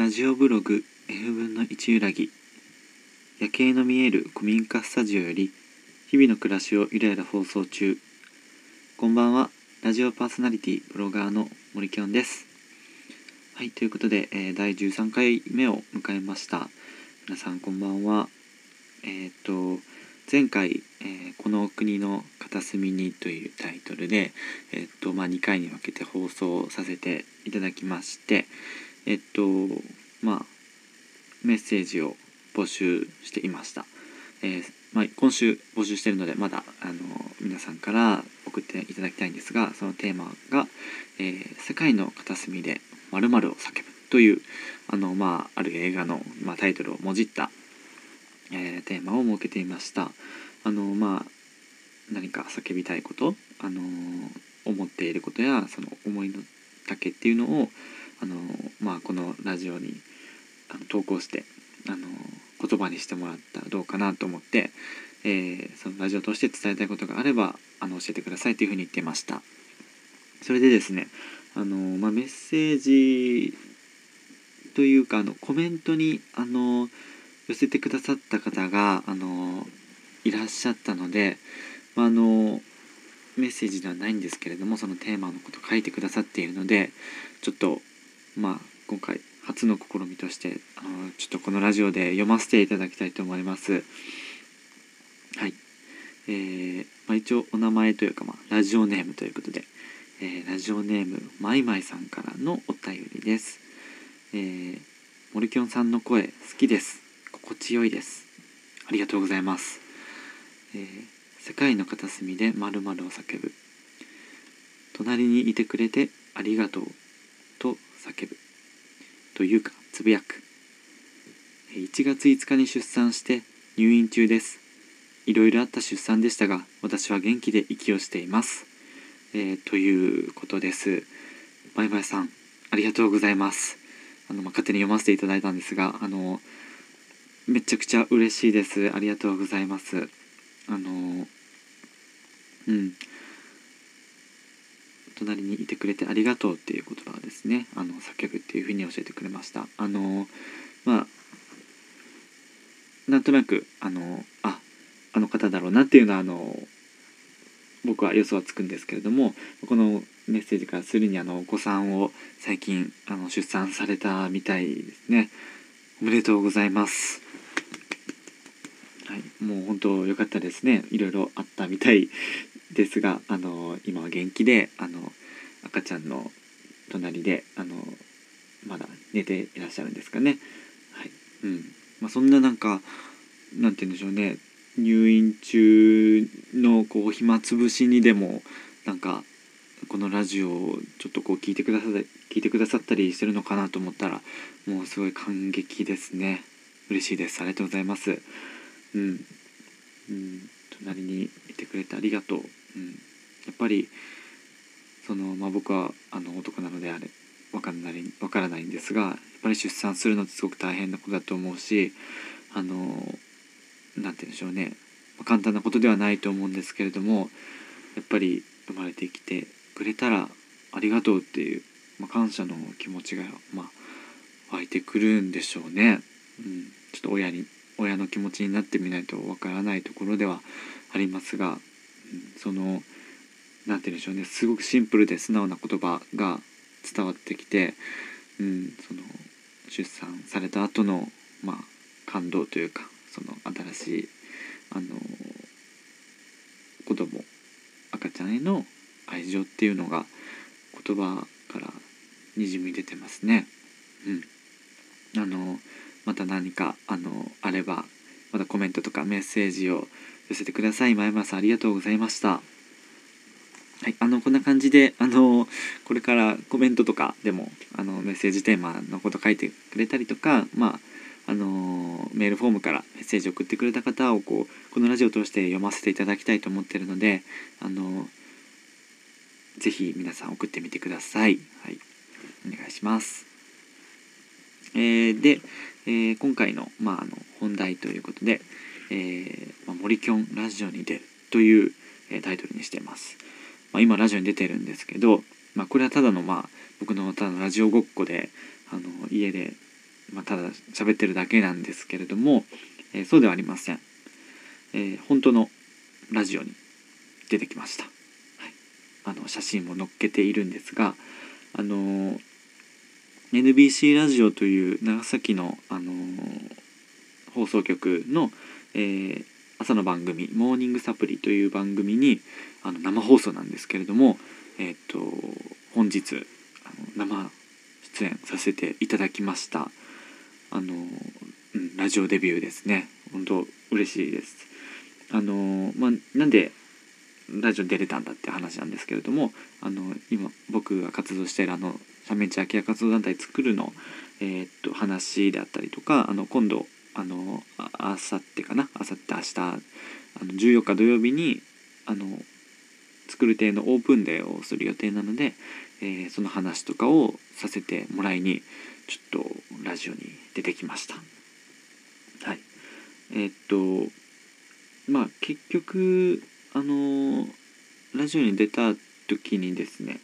ラジオブログ F 分の1揺らぎ夜景の見える古民家スタジオより日々の暮らしをゆらゆら放送中。こんばんはラジオパーソナリティブロガーの森きょんです。はいということで、えー、第13回目を迎えました。皆さんこんばんは。えっ、と前回、えー、この国の片隅に」というタイトルで、えっとまあ、2回に分けて放送させていただきましてえっとまあメッセージを募集していました、えー、まあ、今週募集しているのでまだあの皆さんから送っていただきたいんですがそのテーマが「えー、世界の片隅で〇〇を叫ぶ」というあの、まあ、ある映画の、まあ、タイトルをもじったえー、テーマを設けていました。あのまあ何か叫びたいことあの思っていることやその思いの丈っていうのをあのまあこのラジオにあの投稿してあの言葉にしてもらったらどうかなと思って、えー、そのラジオとして伝えたいことがあればあの教えてくださいというふうに言ってました。それでですねあの、まあ、メッセージというかあのコメントにあの寄せてくださった方があのいらっしゃったので、まあ、あのメッセージではないんですけれどもそのテーマのこと書いてくださっているのでちょっとまあ今回初の試みとしてあのちょっとこのラジオで読ませていただきたいと思います。はい。えー、まあ、一応お名前というか、まあ、ラジオネームということで、えー、ラジオネームまいまいさんからのお便りです。えー、森きょんさんの声好きです。心地よいですありがとうございます、えー、世界の片隅で〇〇を叫ぶ隣にいてくれてありがとう叫ぶというかつぶやく。1月5日に出産して入院中です。いろいろあった出産でしたが私は元気で息をしています、えー、ということです。まいまいさんありがとうございます。あの、まあ、勝手に読ませていただいたんですがあのめちゃくちゃ嬉しいです。ありがとうございます。あのうん。隣にいてくれてありがとうっていう言葉ですね。あの叫ぶっていうふうに教えてくれました。あのまあなんとなくあのああの方だろうなっていうのはあの僕は予想はつくんですけれどもこのメッセージからするにあのお子さんを最近あの出産されたみたいですね。おめでとうございます。はい、もう本当良かったですね。いろいろあったみたいですがあの今は元気であの赤ちゃんの隣であのまだ寝ていらっしゃるんですかね。はい。うん。まあ、そんななんかなんて言うんでしょうね。入院中のこう暇つぶしにでもなんかこのラジオをちょっとこう聞いてくださ聞いてくださったりしてるのかなと思ったらもうすごい感激ですね。嬉しいです。ありがとうございます。うん、うん、隣にいてくれてありがとう、うん、やっぱりその、まあ、僕はあの男なのであれ分かんない分からないんですがやっぱり出産するのってすごく大変なことだと思うしあの何て言うんでしょうね。簡単なことではないと思うんですけれどもやっぱり生まれてきてくれたらありがとうっていう、まあ、感謝の気持ちが、まあ、湧いてくるんでしょうね。うん、ちょっと親に親の気持ちになってみないとわからないところではありますが、その何て言うんでしょうねすごくシンプルで素直な言葉が伝わってきて、うん、その出産された後のまあ感動というかその新しいあの子供赤ちゃんへの愛情っていうのが言葉からにじみ出てますね。うん、あのまた何かあのあればまたコメントとかメッセージを寄せてください前村さんありがとうございましたはいあのこんな感じであのこれからコメントとかでもあのメッセージテーマのこと書いてくれたりとかまああのメールフォームからメッセージ送ってくれた方をこうこのラジオを通して読ませていただきたいと思ってるのであのぜひ皆さん送ってみてください。はい、お願いします。えー、で、えー、今回の,、まあ、あの本題ということで「えーまあ、森きょんラジオに出る」という、えー、タイトルにしています。まあ、今ラジオに出てるんですけど、まあ、これはただの、まあ、僕のただのラジオごっこであの家でまあ、ただ喋ってるだけなんですけれども、えー、そうではありません、えー、本当のラジオに出てきました、はい、あの写真も載っけているんですがあの NBC ラジオという長崎の、あの放送局の、えー、朝の番組「モーニングサプリ」という番組にあの生放送なんですけれども、えーと、本日あの生出演させていただきましたあの、うん、ラジオデビューですね。本当嬉しいです。あのまあなんでラジオに出れたんだって話なんですけれどもあの今僕が活動しているあの斜面地空き家活動団体作るの、えー、っと話であったりとかあの今度あのあさってかな？あさって明日。あの14日土曜日にあの作る亭のオープンデーをする予定なので、えー、その話とかをさせてもらいにちょっとラジオに出てきました。はい、えー、っとまあ結局あのラジオに出た時にですね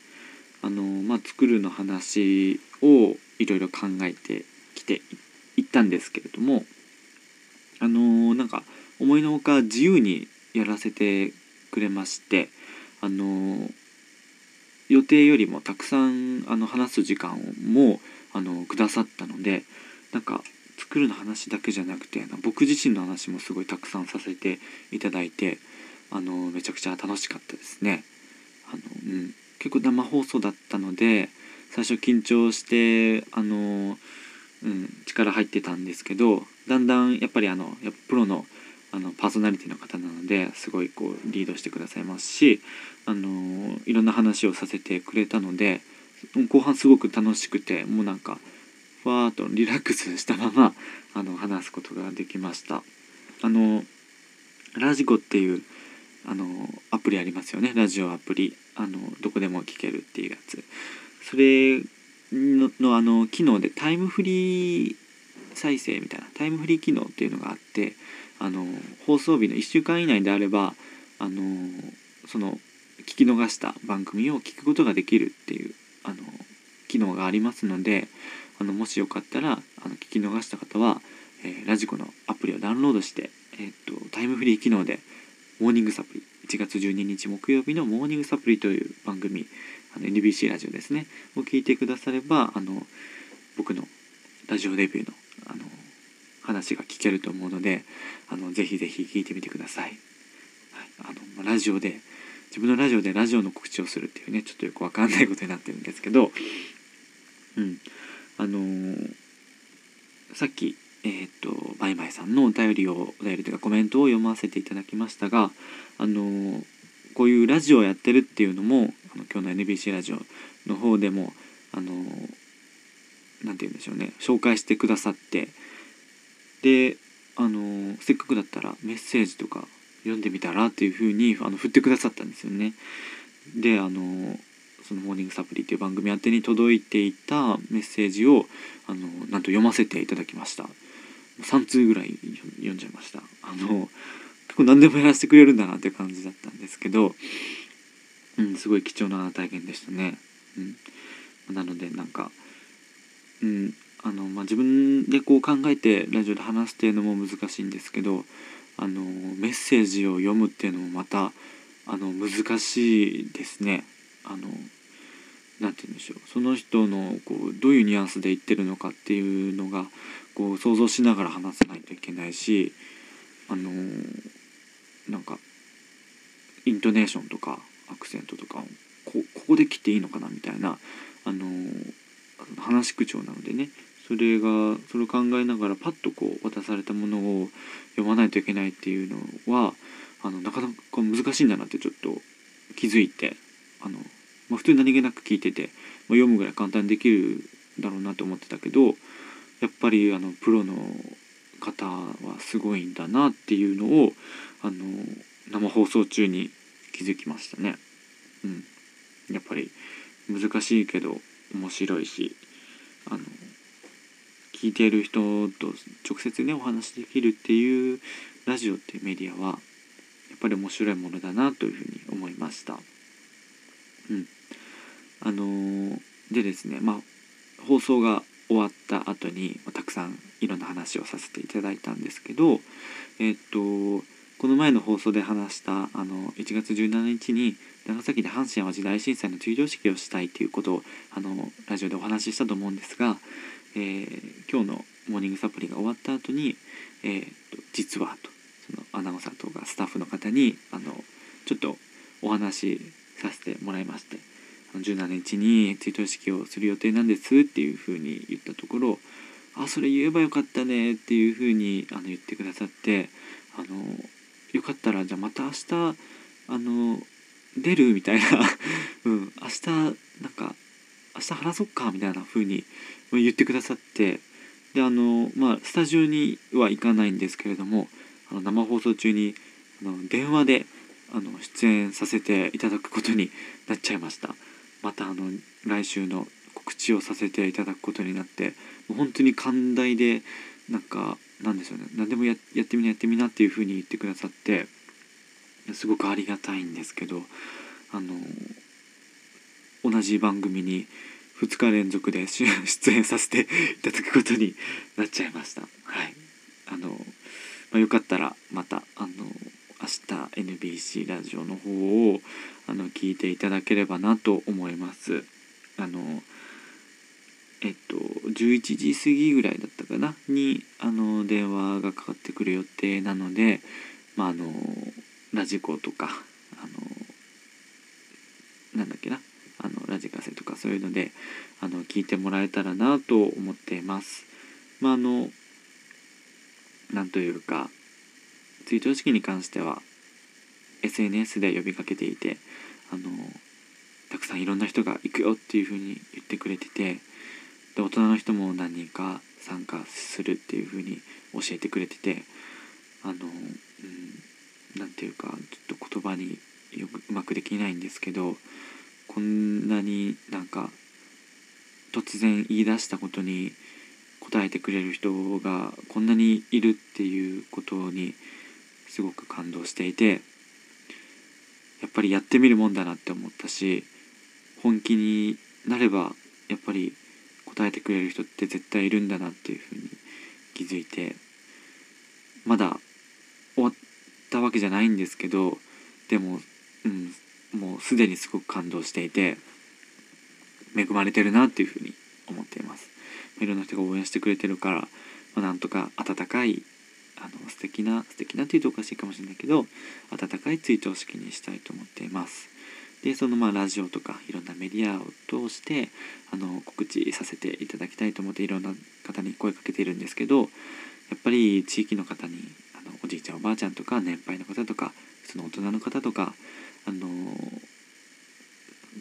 あのまあ作るの話をいろいろ考えてきていったんですけれどもあのなんか思いのほか自由にやらせてくれましてあの予定よりもたくさんあの話す時間もあのくださったのでなんか作るの話だけじゃなくて僕自身の話もすごいたくさんさせていただいてあのめちゃくちゃ楽しかったですね。あのうん、結構生放送だったので最初緊張してあの、うん、力入ってたんですけどだんだんやっぱりあのやっぱプロのあのパーソナリティの方なのですごいこうリードしてくださいますしあのいろんな話をさせてくれたので後半すごく楽しくてもうなんかふわーっとリラックスしたままあの話すことができました。あのラジコっていうあのアプリありますよね。ラジオアプリ。あのどこでも聞けるっていうやつ。それののあの機能でタイムフリー再生みたいなタイムフリー機能っていうのがあってあの放送日の1週間以内であればあのその聞き逃した番組を聞くことができるっていうあの機能がありますのであのもしよかったらあの聞き逃した方は、えー、ラジコのアプリをダウンロードして、えー、っとタイムフリー機能でモーニングサプリ1月12日木曜日のモーニングサプリという番組あの NBC ラジオですね。を聞いてくださればあの僕のラジオデビューのあの話が聞けると思うのであのぜひぜひ聞いてみてください。はい、あのラジオで自分のラジオでラジオの告知をするっていうねちょっとよくわかんないことになってるんですけど、うん、あのー、さっきえー、っとバイバイさんのお便りをお便りというかコメントを読ませていただきましたがあのー、こういうラジオをやってるっていうのもあの今日の NBC ラジオの方でもあの何て言うんでしょうね紹介してくださってであのせっかくだったらメッセージとか読んでみたらっていう風にあの振ってくださったんですよね。であのその「モーニングサプリ」っていう番組宛てに届いていたメッセージをあのなんと読ませていただきました3通ぐらい読んじゃいましたあの何でもやらせてくれるんだなって感じだったんですけど、うん、すごい貴重な体験でしたね、うん、なのでなんか、うんあのまあ、自分でこう考えてラジオで話すっていうのも難しいんですけどあのメッセージを読むっていうのもまたあの難しいですね。あの何て言うんでしょう。その人のこうどういうニュアンスで言ってるのかっていうのがこう想像しながら話さないといけないしあのなんかイントネーションとかアクセントとかをこここで切っていいのかなみたいなあの話口調なのでねそれがそれを考えながらパッとこう渡されたものを読まないといけないっていうのはあのなかなか難しいんだなってちょっと気づいてあの、まあ、普通に何気なく聞いてて、まあ、読むぐらい簡単にできるだろうなと思ってたけどやっぱりあのプロの方はすごいんだなっていうのをあの生放送中に気づきましたね。うん、やっぱり難しいけど面白いしあの聞いている人と直接ねお話できるっていうラジオっていうメディアはやっぱり面白いものだなというふうに思いました。うん、あの、でですねまあ放送が終わった後にたくさんいろんな話をさせていただいたんですけどえっとこの前の放送で話したあの1月17日に長崎で阪神・淡路大震災の追悼式をしたいということをあのラジオでお話ししたと思うんですが、えー、今日のモーニングサプリが終わった後に、えーと、実はとそのアナウンサーとかスタッフの方にあのちょっとお話しさせてもらいまして17日に追悼式をする予定なんですっていうふうに言ったところ「あそれ言えばよかったね」っていうふうにあの言ってくださってあのよかったらじゃあまた明日あの出るみたいな。うん。明日なんか明日話そっかみたいな風に言ってくださってであのまあスタジオには行かないんですけれどもあの生放送中にあの電話であの出演させていただくことになっちゃいました。またあの来週の告知をさせていただくことになってもう本当に寛大でなんかなんでしょうね何でもやってみなやってみなっていう風に言ってくださってすごくありがたいんですけどあの同じ番組に2日連続で 出演させていただくことになっちゃいました。はいあのまあ、よかったらまたあの明日 NBC ラジオの方をあの聞いていただければなと思います。あのえっと11時過ぎぐらいだったかな？にあの電話がかかってくる予定なので、まあ、あのラジコとかあのなんだっけな？あのラジカセとかそういうのであの聞いてもらえたらなと思っています。まああのなんというか追悼式に関しては SNS で呼びかけていてあのたくさんいろんな人が行くよっていう風に言ってくれててで大人の人も何人か参加するっていう風に教えてくれててあのうん何ていうかちょっと言葉によくうまくできないんですけどこんなになんか突然言い出したことに答えてくれる人がこんなにいるっていうことにすごく感動していてやっぱりやってみるもんだなって思ったし本気になればやっぱり答えてくれる人って絶対いるんだなっていうふうに気づいてまだ終わったわけじゃないんですけどでも、うん、もうすでにすごく感動していて恵まれてるなっていうふうに思っています。いろんな人が応援してくれてるから、まあ、なんとか温かいあの素敵な素敵なっていうとおかしいかもしれないけど温かい追悼式にしたいと思っています。でそのまあラジオとかいろんなメディアを通してあの告知させていただきたいと思っていろんな方に声かけているんですけどやっぱり地域の方にあのおじいちゃんおばあちゃんとか年配の方とかその大人の方とかあの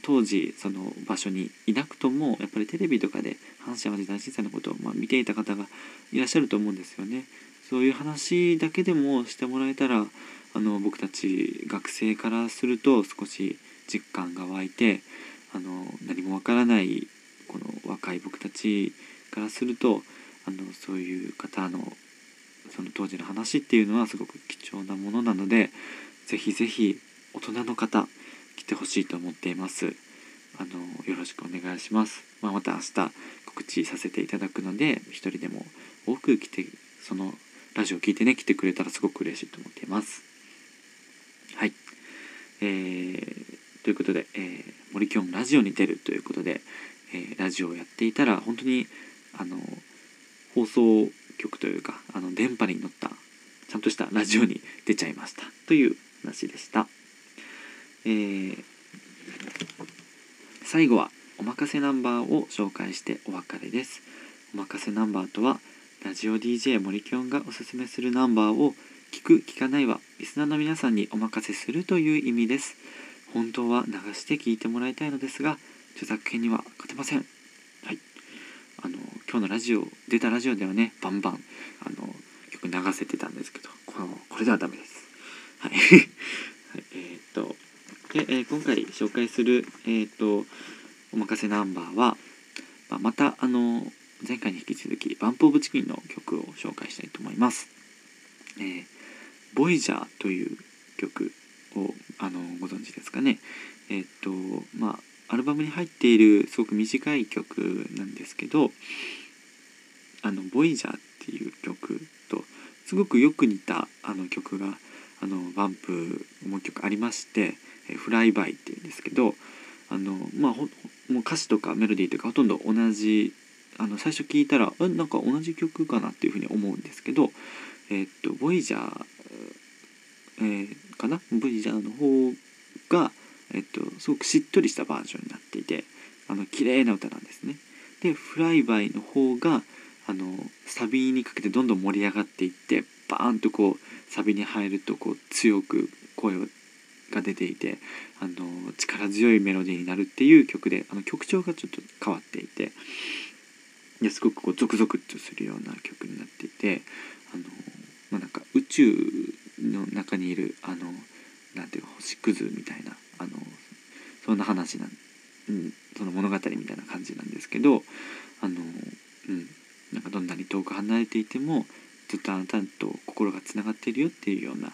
当時その場所にいなくともやっぱりテレビとかで阪神・淡路大震災のことをま見ていた方がいらっしゃると思うんですよね。そういう話だけでもしてもらえたらあの僕たち学生からすると少し実感が湧いてあの何もわからないこの若い僕たちからするとあのそういう方のその当時の話っていうのはすごく貴重なものなので是非是非大人の方来てほしいと思っています。あのよろしくお願いします。まあ、また明日告知させていただくので一人でも多く来てそのラジオ聞いてね来てくれたらすごく嬉しいと思っています。はい。えー、ということで、えー、森京ラジオに出るということで、えー、ラジオをやっていたら本当にあの放送局というかあの電波に乗ったちゃんとしたラジオに出ちゃいましたという話でした。えー、最後はおまかせナンバーを紹介してお別れです。おまかせナンバーとはラジオ DJ 森きょんがおすすめするナンバーを聞く聞かないはリスナーの皆さんにお任せするという意味です。本当は流して聞いてもらいたいのですが著作権には勝てません。はい。あの今日のラジオ出たラジオではねバンバンあの曲流せてたんですけどこのこれではダメです。はい。はい、えー、っとで、えー、今回紹介するえー、っとおまかせナンバーは、まあ、またあの前回に引き続きバンプ・オブ・チキンの曲を紹介したいと思います。えー、ボイジャーという曲をあのご存知ですかね。えっ、とまあアルバムに入っているすごく短い曲なんですけどあのボイジャーっていう曲とすごくよく似たあの曲があのバンプもう曲ありまして「フライバイ」っていうんですけどあのまあほもう歌詞とかメロディーとかほとんど同じあの最初聞いたらえなんか同じ曲かなっていうふうに思うんですけどえー、っとボイジャー、えー、かな？ボイジャーの方が、えっと、すごくしっとりしたバージョンになっていてあの綺麗な歌なんですね。でフライバイの方があのサビにかけてどんどん盛り上がっていってバーンとこうサビに入るとこう強く声が出ていてあの力強いメロディーになるっていう曲であの曲調がちょっと変わっていてですごくこうゾクゾクとするような曲になっていてあの、まあ、なんか宇宙の中にいるあのなんていうか星屑みたいなあのそんな話なん、うん、その物語みたいな感じなんですけどあの、うん、なんかどんなに遠く離れていてもずっとあなたと心がつながっているよっていうようなあ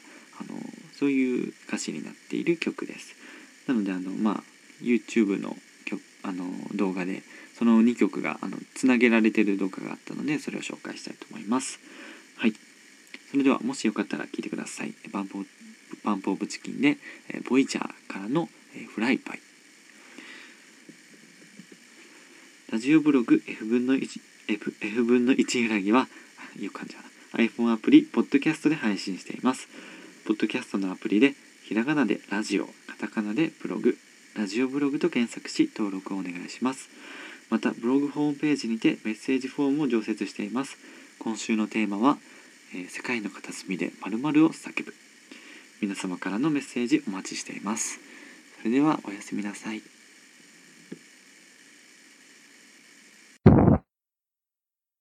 のそういう歌詞になっている曲です。なのであの、まあ、YouTube の曲あの動画でその2曲があのつなげられてる動画があったのでそれを紹介したいと思います。はい。それではもしよかったら聞いてください。バンプバンプオブチキンで、えー、ボイジャーからの、えー、フライパイ。ラジオブログ F 分の1 F, F 分の1裏木はいう感じだな iPhone アプリポッドキャストで配信していますポッドキャストのアプリでひらがなでラジオカタカナでブログラジオブログと検索し登録をお願いしますまたブログホームページにてメッセージフォームを常設しています。今週のテーマは、えー、世界の片隅で〇〇を叫ぶ。皆様からのメッセージお待ちしています。それではおやすみなさい。